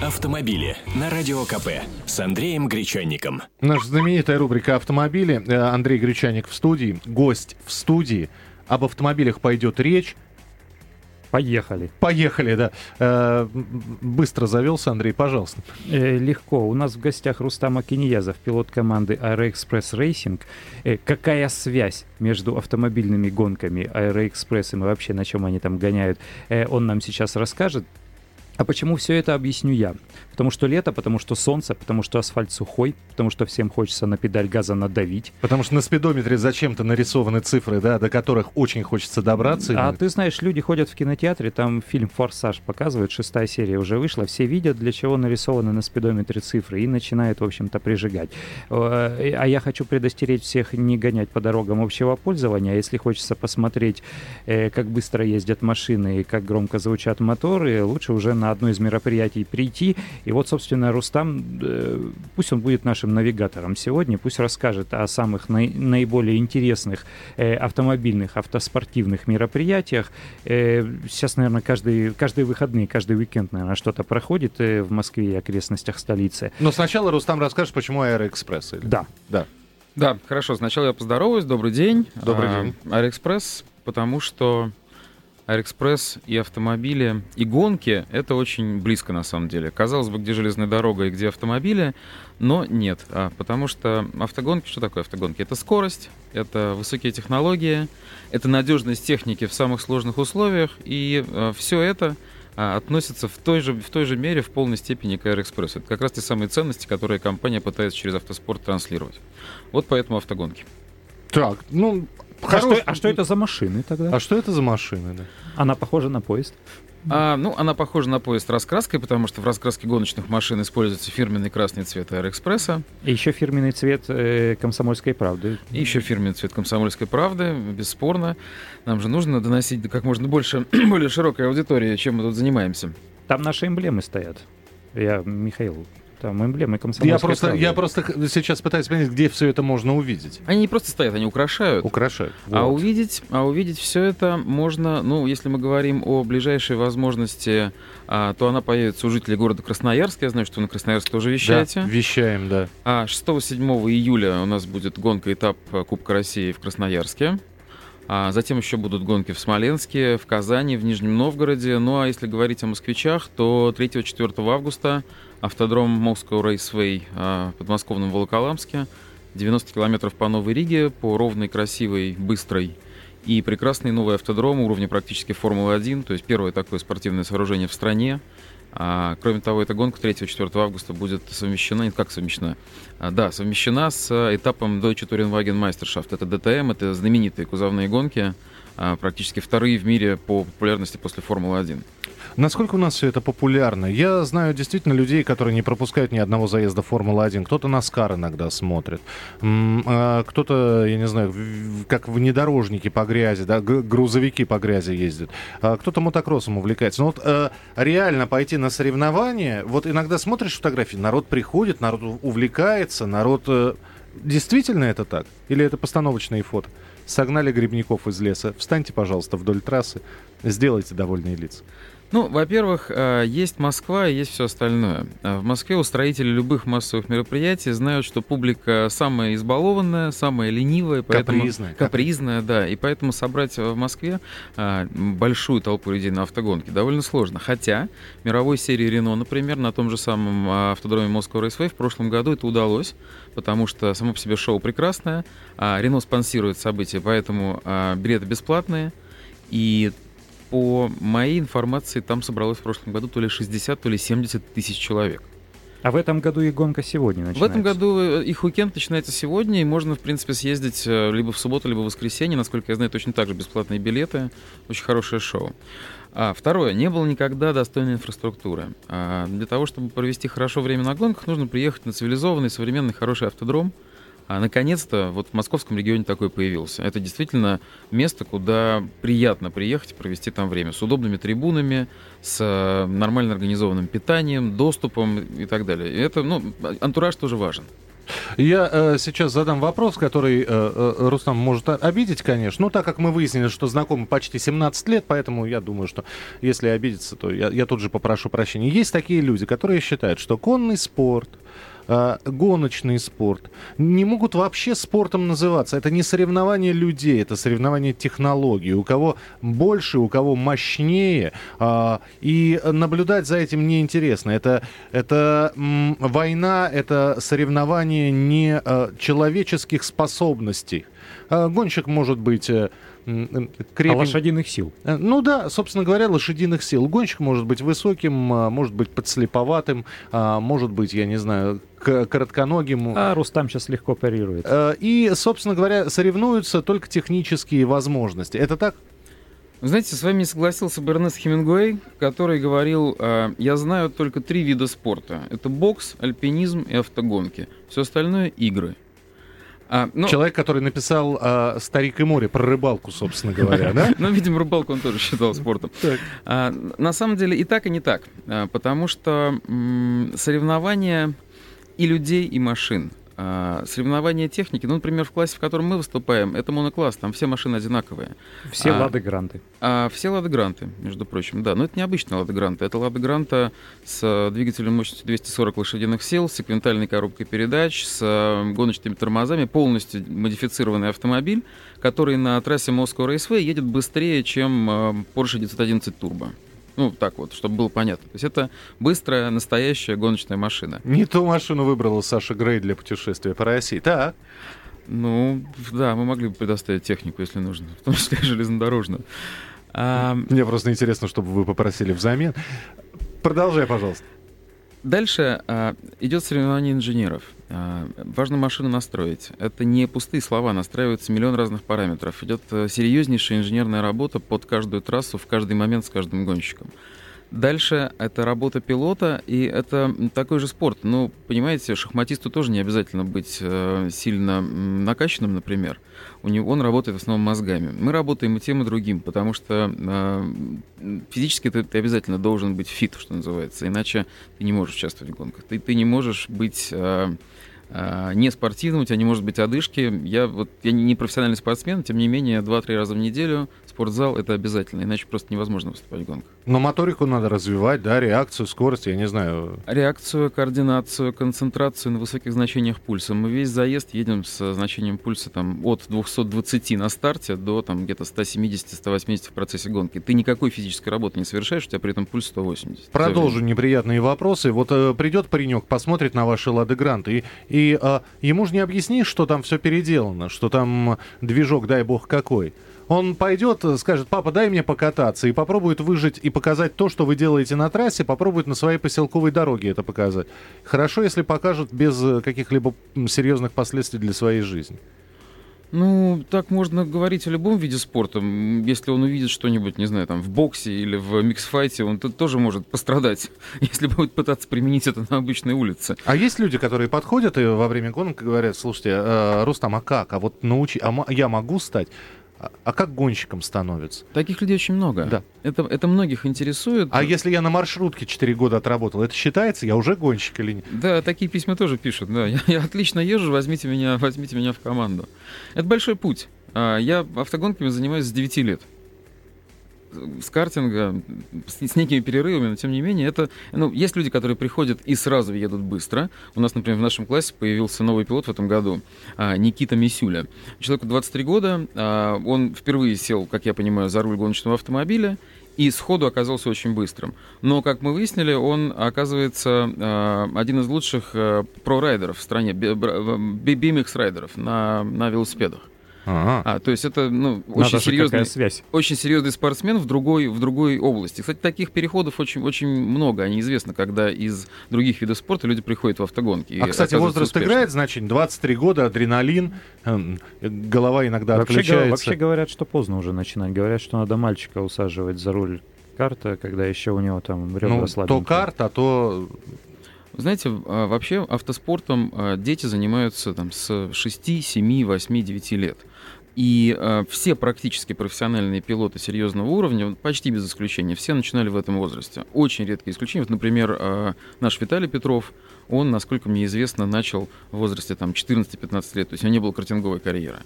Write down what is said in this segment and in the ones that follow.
Автомобили на Радио КП с Андреем Гречанником. Наша знаменитая рубрика «Автомобили». Э, Андрей Гречанник в студии, гость в студии. Об автомобилях пойдет речь. Поехали. Поехали, да. Э, быстро завелся, Андрей, пожалуйста. Э, легко. У нас в гостях Рустам Акиньязов, пилот команды Aeroexpress Racing. Э, какая связь между автомобильными гонками Aeroexpress и вообще на чем они там гоняют, э, он нам сейчас расскажет. А почему все это объясню я? Потому что лето, потому что солнце, потому что асфальт сухой, потому что всем хочется на педаль газа надавить. Потому что на спидометре зачем-то нарисованы цифры, да, до которых очень хочется добраться. А ты знаешь, люди ходят в кинотеатре, там фильм «Форсаж» показывает, шестая серия уже вышла, все видят, для чего нарисованы на спидометре цифры, и начинают, в общем-то, прижигать. Э, а я хочу предостеречь всех не гонять по дорогам общего пользования. Если хочется посмотреть, э, как быстро ездят машины и как громко звучат моторы, лучше уже на одно из мероприятий прийти и вот, собственно, Рустам, э, пусть он будет нашим навигатором сегодня, пусть расскажет о самых наи- наиболее интересных э, автомобильных, автоспортивных мероприятиях. Э, сейчас, наверное, каждый, каждые выходные, каждый уикенд, наверное, что-то проходит в Москве и окрестностях столицы. Но сначала Рустам расскажет, почему Аэроэкспресс. Или... Да. Да. Да, хорошо. Сначала я поздороваюсь. Добрый день. Добрый А, день. Аэроэкспресс, потому что Аэроэкспресс и автомобили, и гонки — это очень близко на самом деле. Казалось бы, где железная дорога и где автомобили, но нет. А, потому что автогонки, что такое автогонки? Это скорость, это высокие технологии, это надежность техники в самых сложных условиях, и все это а, относится в той, же, в той же мере, в полной степени к Аэроэкспрессу. Это как раз те самые ценности, которые компания пытается через автоспорт транслировать. Вот поэтому автогонки. Так, ну, А хорош- что, а что это за машины тогда? А что это за машины? Да? Она похожа на поезд. А, ну, она похожа на поезд раскраской, потому что в раскраске гоночных машин используется фирменный красный цвет Аэроэкспресса. И еще фирменный цвет э, комсомольской правды. И еще фирменный цвет комсомольской правды, бесспорно. Нам же нужно доносить до как можно больше, более широкой аудитории, чем мы тут занимаемся. Там наши эмблемы стоят. Я, Михаил, там эмблемы комсомольской Я просто, правды. я просто сейчас пытаюсь понять, где все это можно увидеть. Они не просто стоят, они украшают. Украшают. А Вот. увидеть, а увидеть все это можно, ну, если мы говорим о ближайшей возможности, а, то она появится у жителей города Красноярск. Я знаю, что вы на Красноярск тоже вещаете. Да, вещаем, да. А 6-7 июля у нас будет гонка этап э, Кубка России в Красноярске. А затем еще будут гонки в Смоленске, в Казани, в Нижнем Новгороде. Ну а если говорить о москвичах, то 3-4 августа автодром Moscow Raceway а, в подмосковном Волоколамске. 90 километров по Новой Риге, по ровной, красивой, быстрой и прекрасный новый автодром уровня практически Формулы-1, то есть первое такое спортивное сооружение в стране. А, кроме того, эта гонка 3-4 августа будет совмещена, не как совмещена, а, да, совмещена с а, этапом Deutsche Tourenwagen Meisterschaft. Это ДТМ, это знаменитые кузовные гонки, а, практически вторые в мире по популярности после Формулы-1. Насколько у нас все это популярно? Я знаю действительно людей, которые не пропускают ни одного заезда Формулы-1. Кто-то Наскар иногда смотрит. А Кто-то, я не знаю, как внедорожники по грязи, да, грузовики по грязи ездят. А Кто-то мотокроссом увлекается. Но вот э, реально пойти на соревнования, вот иногда смотришь фотографии, народ приходит, народ увлекается, народ... э, Действительно это так? Или это постановочные фото? Согнали грибников из леса. Встаньте, пожалуйста, вдоль трассы, сделайте довольные лица. Ну, во-первых, э, есть Москва и есть все остальное. Э, В Москве устроители любых массовых мероприятий знают, что публика самая избалованная, самая ленивая, поэтому Капризная. капризная, да, и поэтому собрать в Москве э, большую толпу людей на автогонке довольно сложно. Хотя мировой серии Рено, например, на том же самом э, автодроме Moscow Raceway в прошлом году это удалось, потому что само по себе шоу прекрасное, а Рено спонсирует события, поэтому э, билеты бесплатные, и по моей информации, там собралось в прошлом году то ли 60, то ли 70 тысяч человек. А в этом году и гонка сегодня начинается. В этом году э, их уикенд начинается сегодня, и можно, в принципе, съездить э, либо в субботу, либо в воскресенье. Насколько я знаю, точно так же бесплатные билеты. Очень хорошее шоу. А, второе. Не было никогда достойной инфраструктуры. А, для того, чтобы провести хорошо время на гонках, нужно приехать на цивилизованный, современный, хороший автодром. А наконец-то вот в московском регионе такой появился. Это действительно место, куда приятно приехать и провести там время. С удобными трибунами, с э, нормально организованным питанием, доступом и так далее. И это, ну, антураж тоже важен. Я э, сейчас задам вопрос, который э, э, Рустам может обидеть, конечно. Ну, так как мы выяснили, что знакомы почти 17 лет, поэтому я думаю, что если обидеться, то я, я тут же попрошу прощения. Есть такие люди, которые считают, что конный спорт, э, гоночный спорт не могут вообще спортом называться. Это не соревнование людей, это соревнование технологий. У кого больше, у кого мощнее. Э, и наблюдать за этим неинтересно. Это, это война, это соревнование не э, человеческих способностей. Э, гонщик может быть... крепень... А лошадиных сил. Э, ну да, собственно говоря, лошадиных сил. Гонщик может быть высоким, а, может быть подслеповатым, а, может быть, я не знаю, коротконогим. А Рустам сейчас легко парирует. Э, и, собственно говоря, соревнуются только технические возможности. Это так? Знаете, с вами не согласился Бернес Хемингуэй, который говорил, «А, я знаю только три вида спорта. Это бокс, альпинизм и автогонки. Все остальное — игры. А, ну, Человек, который написал а, «Старик и море» про рыбалку, собственно говоря, да? Ну, видимо, рыбалку он тоже считал спортом. А, на самом деле и так, и не так. А, потому что соревнования и людей, и машин соревнования техники, ну, например, в классе, в котором мы выступаем, это монокласс, там все машины одинаковые. Все а, Лады Гранты. А, все Лады Гранты, между прочим, да. Но это не обычные Лады Гранты, это Лады Гранта с двигателем мощностью 240 лошадиных сил, с секвентальной коробкой передач, с а, гоночными тормозами, полностью модифицированный автомобиль, который на трассе Moscow Raceway едет быстрее, чем а, Porsche 911 Turbo. Ну, так вот, чтобы было понятно. То есть это быстрая, настоящая гоночная машина. Не ту машину выбрала Саша Грей для путешествия по России. Так. Ну, да, мы могли бы предоставить технику, если нужно, в том числе железнодорожную. А... Мне просто интересно, чтобы вы попросили взамен. Продолжай, пожалуйста. Дальше а, идет соревнование инженеров. А, важно машину настроить. Это не пустые слова, настраивается миллион разных параметров. Идет а, серьезнейшая инженерная работа под каждую трассу в каждый момент с каждым гонщиком. Дальше это работа пилота, и это такой же спорт. Ну, понимаете, шахматисту тоже не обязательно быть э, сильно накачанным, например. У него, он работает в основном мозгами. Мы работаем и тем, и другим, потому что э, физически ты, ты обязательно должен быть фит, что называется, иначе ты не можешь участвовать в гонках. Ты, ты не можешь быть... Э, не спортивным, у тебя не может быть одышки. Я вот я не профессиональный спортсмен, тем не менее, 2-3 раза в неделю спортзал это обязательно, иначе просто невозможно выступать в гонках. Но моторику надо развивать, да, реакцию, скорость, я не знаю. Реакцию, координацию, концентрацию на высоких значениях пульса. Мы весь заезд едем с значением пульса там, от 220 на старте до там, где-то 170-180 в процессе гонки. Ты никакой физической работы не совершаешь, у тебя при этом пульс 180. Продолжу неприятные вопросы. Вот э, придет паренек, посмотрит на ваши Лады Гранты, и, и э, ему же не объяснишь, что там все переделано, что там движок, дай бог, какой. Он пойдет, скажет, папа, дай мне покататься, и попробует выжить и показать то, что вы делаете на трассе, попробует на своей поселковой дороге это показать. Хорошо, если покажут без э, каких-либо серьезных последствий для своей жизни. Ну, так можно говорить о любом виде спорта. Если он увидит что-нибудь, не знаю, там, в боксе или в миксфайте, он тоже может пострадать, если будет пытаться применить это на обычной улице. А есть люди, которые подходят и во время гонок говорят, слушайте, э, Рустам, а как? А вот научи, а я могу стать? А, а как гонщиком становится? Таких людей очень много. Да. Это, это многих интересует. А если я на маршрутке 4 года отработал, это считается? Я уже гонщик или нет? Да, такие письма тоже пишут. Да, я, я отлично езжу, возьмите меня, возьмите меня в команду. Это большой путь. А, я автогонками занимаюсь с 9 лет с картинга, с, с некими перерывами, но тем не менее, это, ну, есть люди, которые приходят и сразу едут быстро. У нас, например, в нашем классе появился новый пилот в этом году, а, Никита Мисюля. Человеку 23 года, а, он впервые сел, как я понимаю, за руль гоночного автомобиля, и сходу оказался очень быстрым. Но, как мы выяснили, он оказывается э, один из лучших э, про-райдеров в стране, BMX-райдеров на, на велосипедах. А, то есть это ну, очень, серьезный, связь. очень серьезный спортсмен в другой, в другой области. Кстати, таких переходов очень, очень много. Они известны, когда из других видов спорта люди приходят в автогонки. А, кстати, возраст успешно. играет значение? 23 года, адреналин, эм, голова иногда вообще, отключается. Вообще говорят, что поздно уже начинать. Говорят, что надо мальчика усаживать за руль карта, когда еще у него там ребра ну, То карта, а то знаете, а, вообще автоспортом а, дети занимаются там, с 6, 7, 8, 9 лет. И э, все практически профессиональные пилоты серьезного уровня, почти без исключения, все начинали в этом возрасте. Очень редкие исключения. Вот, например, э, наш Виталий Петров, он, насколько мне известно, начал в возрасте там, 14-15 лет, то есть у него не было картинговой карьеры.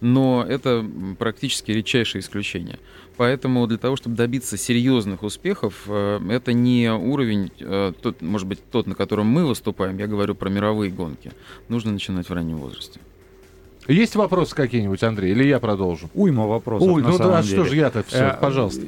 Но это практически редчайшее исключение. Поэтому для того, чтобы добиться серьезных успехов, э, это не уровень, э, тот, может быть, тот, на котором мы выступаем, я говорю про мировые гонки. Нужно начинать в раннем возрасте. Есть вопросы какие-нибудь, Андрей, или я продолжу? Уйма вопросов. Ой, на ну да, деле. что же я-то все, Э, пожалуйста.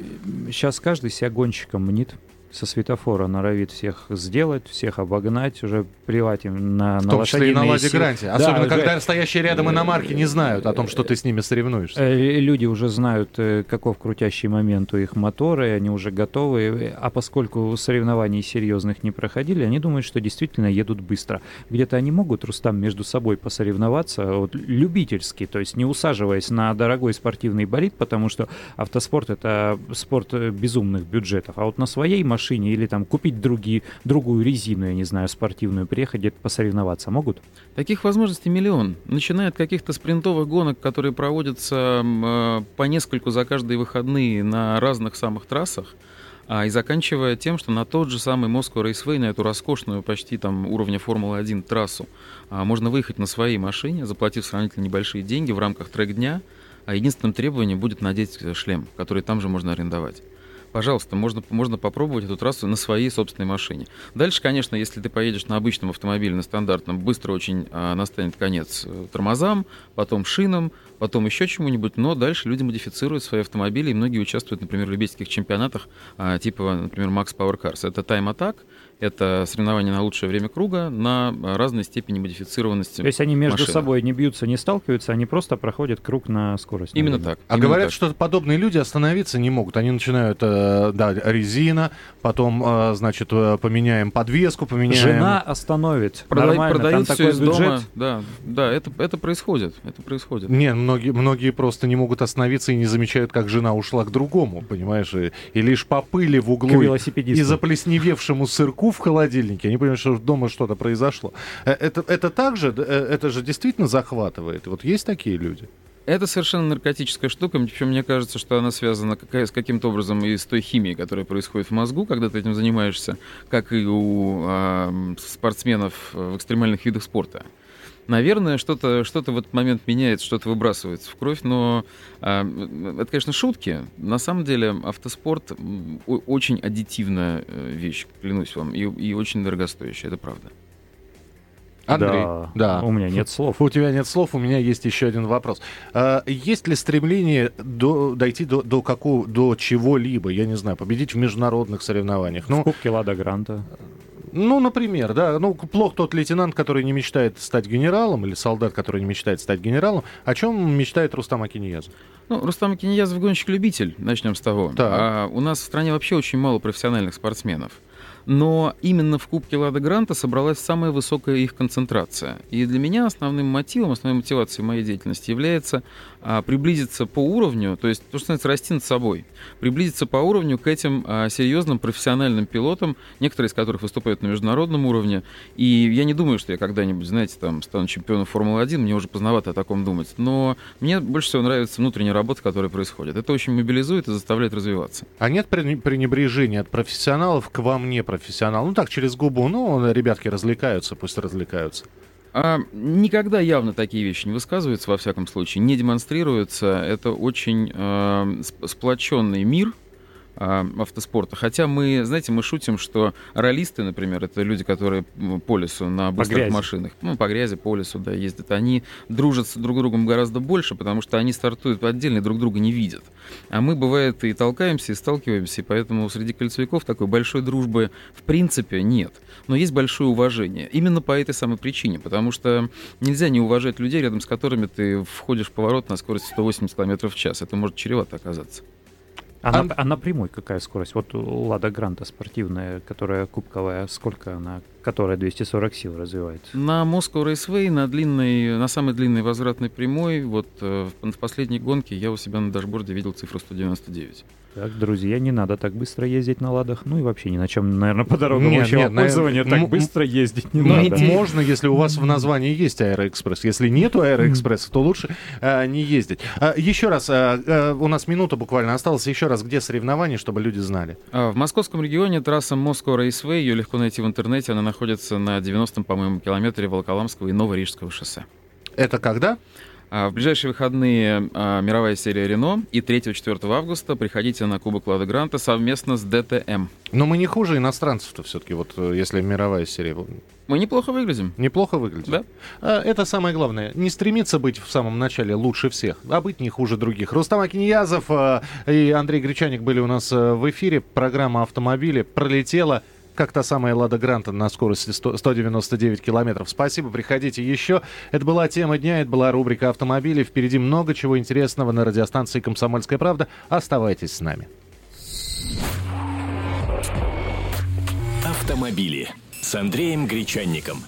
Сейчас каждый себя гонщиком мнит. Со светофора норовит всех сделать, всех обогнать, уже плевать им на, В на том числе и на Ладе. Гранте. Да, Особенно, уже, когда стоящие рядом иномарки не знают о том, что ты с ними соревнуешься. э, Люди уже знают, э, каков крутящий момент у их мотора, и они уже готовы. А поскольку соревнований серьезных не проходили, они думают, что действительно едут быстро. Где-то они могут, Рустам, между собой посоревноваться вот, любительски, то есть не усаживаясь на дорогой спортивный болид, потому что автоспорт — это спорт э, безумных бюджетов. А вот на своей машине или там купить другие, другую резину, я не знаю, спортивную, приехать где-то посоревноваться могут? Таких возможностей миллион. Начиная от каких-то спринтовых гонок, которые проводятся э, по нескольку за каждые выходные на разных самых трассах, а, и заканчивая тем, что на тот же самый Moscow Raceway, на эту роскошную почти там уровня Формулы-1 трассу, а, можно выехать на своей машине, заплатив сравнительно небольшие деньги в рамках трек-дня, а единственным требованием будет надеть шлем, который там же можно арендовать. Пожалуйста, можно, можно попробовать эту трассу на своей собственной машине. Дальше, конечно, если ты поедешь на обычном автомобиле, на стандартном, быстро очень а, настанет конец э, тормозам, потом шинам, потом еще чему-нибудь, но дальше люди модифицируют свои автомобили, и многие участвуют, например, в любительских чемпионатах, а, типа, например, Max Power Cars. Это Time Attack, это соревнование на лучшее время круга на разной степени модифицированности. То есть они между машины. собой не бьются, не сталкиваются, они просто проходят круг на скорость. Именно наверное. так. А именно говорят, так. что подобные люди остановиться не могут. Они начинают, э, да, резина, потом, э, значит, э, поменяем подвеску, поменяем... Жена остановит. Продай- Нормально, продают там все такой из бюджет. дома. Да, да, это, это происходит. Это происходит. Не, многие, многие просто не могут остановиться и не замечают, как жена ушла к другому, понимаешь? И, и лишь по пыли в углу и заплесневевшему сырку в холодильнике, они понимают, что дома что-то произошло. Э, Это, это также, э, это же действительно захватывает. Вот есть такие люди? Это совершенно наркотическая штука, причем мне кажется, что она связана какая- с каким-то образом и с той химией, которая происходит в мозгу, когда ты этим занимаешься, как и у а, спортсменов в экстремальных видах спорта. Наверное, что-то что в этот момент меняется, что-то выбрасывается в кровь, но а, это, конечно, шутки. На самом деле автоспорт очень аддитивная э, вещь, клянусь вам, и, и очень дорогостоящая, это правда. Андрей, Да. да. У меня нет слов. У тебя нет слов, у меня есть еще один вопрос. А, есть ли стремление до, дойти до, до, какого, до чего-либо, я не знаю, победить в международных соревнованиях? В Ну, Кубке Лада Гранта. Ну, например, да, ну, плох тот лейтенант, который не мечтает стать генералом, или солдат, который не мечтает стать генералом. О чем мечтает Рустам Акиньязов? Ну, Рустам Акиньязов гонщик-любитель, начнем с того. Так. А у нас в стране вообще очень мало профессиональных спортсменов. Но именно в Кубке Лада Гранта собралась самая высокая их концентрация. И для меня основным мотивом, основной мотивацией моей деятельности является а, приблизиться по уровню, то есть то, что называется, расти над собой, приблизиться по уровню к этим а, серьезным профессиональным пилотам, некоторые из которых выступают на международном уровне. И я не думаю, что я когда-нибудь, знаете, там стану чемпионом Формулы-1, мне уже поздновато о таком думать. Но мне больше всего нравится внутренняя работа, которая происходит. Это очень мобилизует и заставляет развиваться. А нет пренебрежения от профессионалов к вам не профессионал? Ну так, через губу, ну, ребятки развлекаются, пусть развлекаются. А, никогда явно такие вещи не высказываются, во всяком случае, не демонстрируются. Это очень э, сп- сплоченный мир автоспорта. Хотя мы, знаете, мы шутим, что ролисты, например, это люди, которые по лесу на быстрых грязи. машинах, ну, по грязи, по лесу, да, ездят, они дружат с друг другом гораздо больше, потому что они стартуют отдельно и друг друга не видят. А мы, бывает, и толкаемся, и сталкиваемся, и поэтому среди кольцевиков такой большой дружбы в принципе нет. Но есть большое уважение. Именно по этой самой причине, потому что нельзя не уважать людей, рядом с которыми ты входишь в поворот на скорости 180 км в час. Это может чревато оказаться. А, А- на, а на прямой какая скорость? Вот Лада Гранта спортивная, которая кубковая, сколько она которая 240 сил развивает? На Moscow Raceway, на, длинной, на самой длинной возвратной прямой, вот э, в последней гонке я у себя на дашборде видел цифру 199. Так, друзья, не надо так быстро ездить на ладах. Ну и вообще ни на чем, наверное, по дорогам Нет, общего нет, на- пользования так м- быстро ездить не надо. можно, если у вас в названии есть Аэроэкспресс. Если нету Аэроэкспресса, то лучше э, не ездить. А, еще раз, э, э, у нас минута буквально осталась. Еще раз, где соревнования, чтобы люди знали? А В московском регионе трасса Moscow Raceway, ее легко найти в интернете, она находится на 90-м, по-моему, километре Волоколамского и Новорижского шоссе. Это когда? А В ближайшие выходные а, мировая серия Рено и 3-4 августа приходите на Кубок Лада Гранта совместно с ДТМ. Но мы не хуже иностранцев-то все-таки, вот э, если мировая серия. Мы неплохо выглядим. Неплохо выглядит. Да. А, Это самое главное. Не стремиться быть в самом начале лучше всех, а быть не хуже других. Рустам Акиньязов э, и Андрей Гречаник были у нас э, в эфире. Программа «Автомобили» пролетела как та самая «Лада Гранта» на скорости 100 199 километров. Спасибо, приходите еще. Это была тема дня, это была рубрика «Автомобили». Впереди много чего интересного на радиостанции «Комсомольская правда». Оставайтесь с нами. Автомобили с Андреем Гречанником.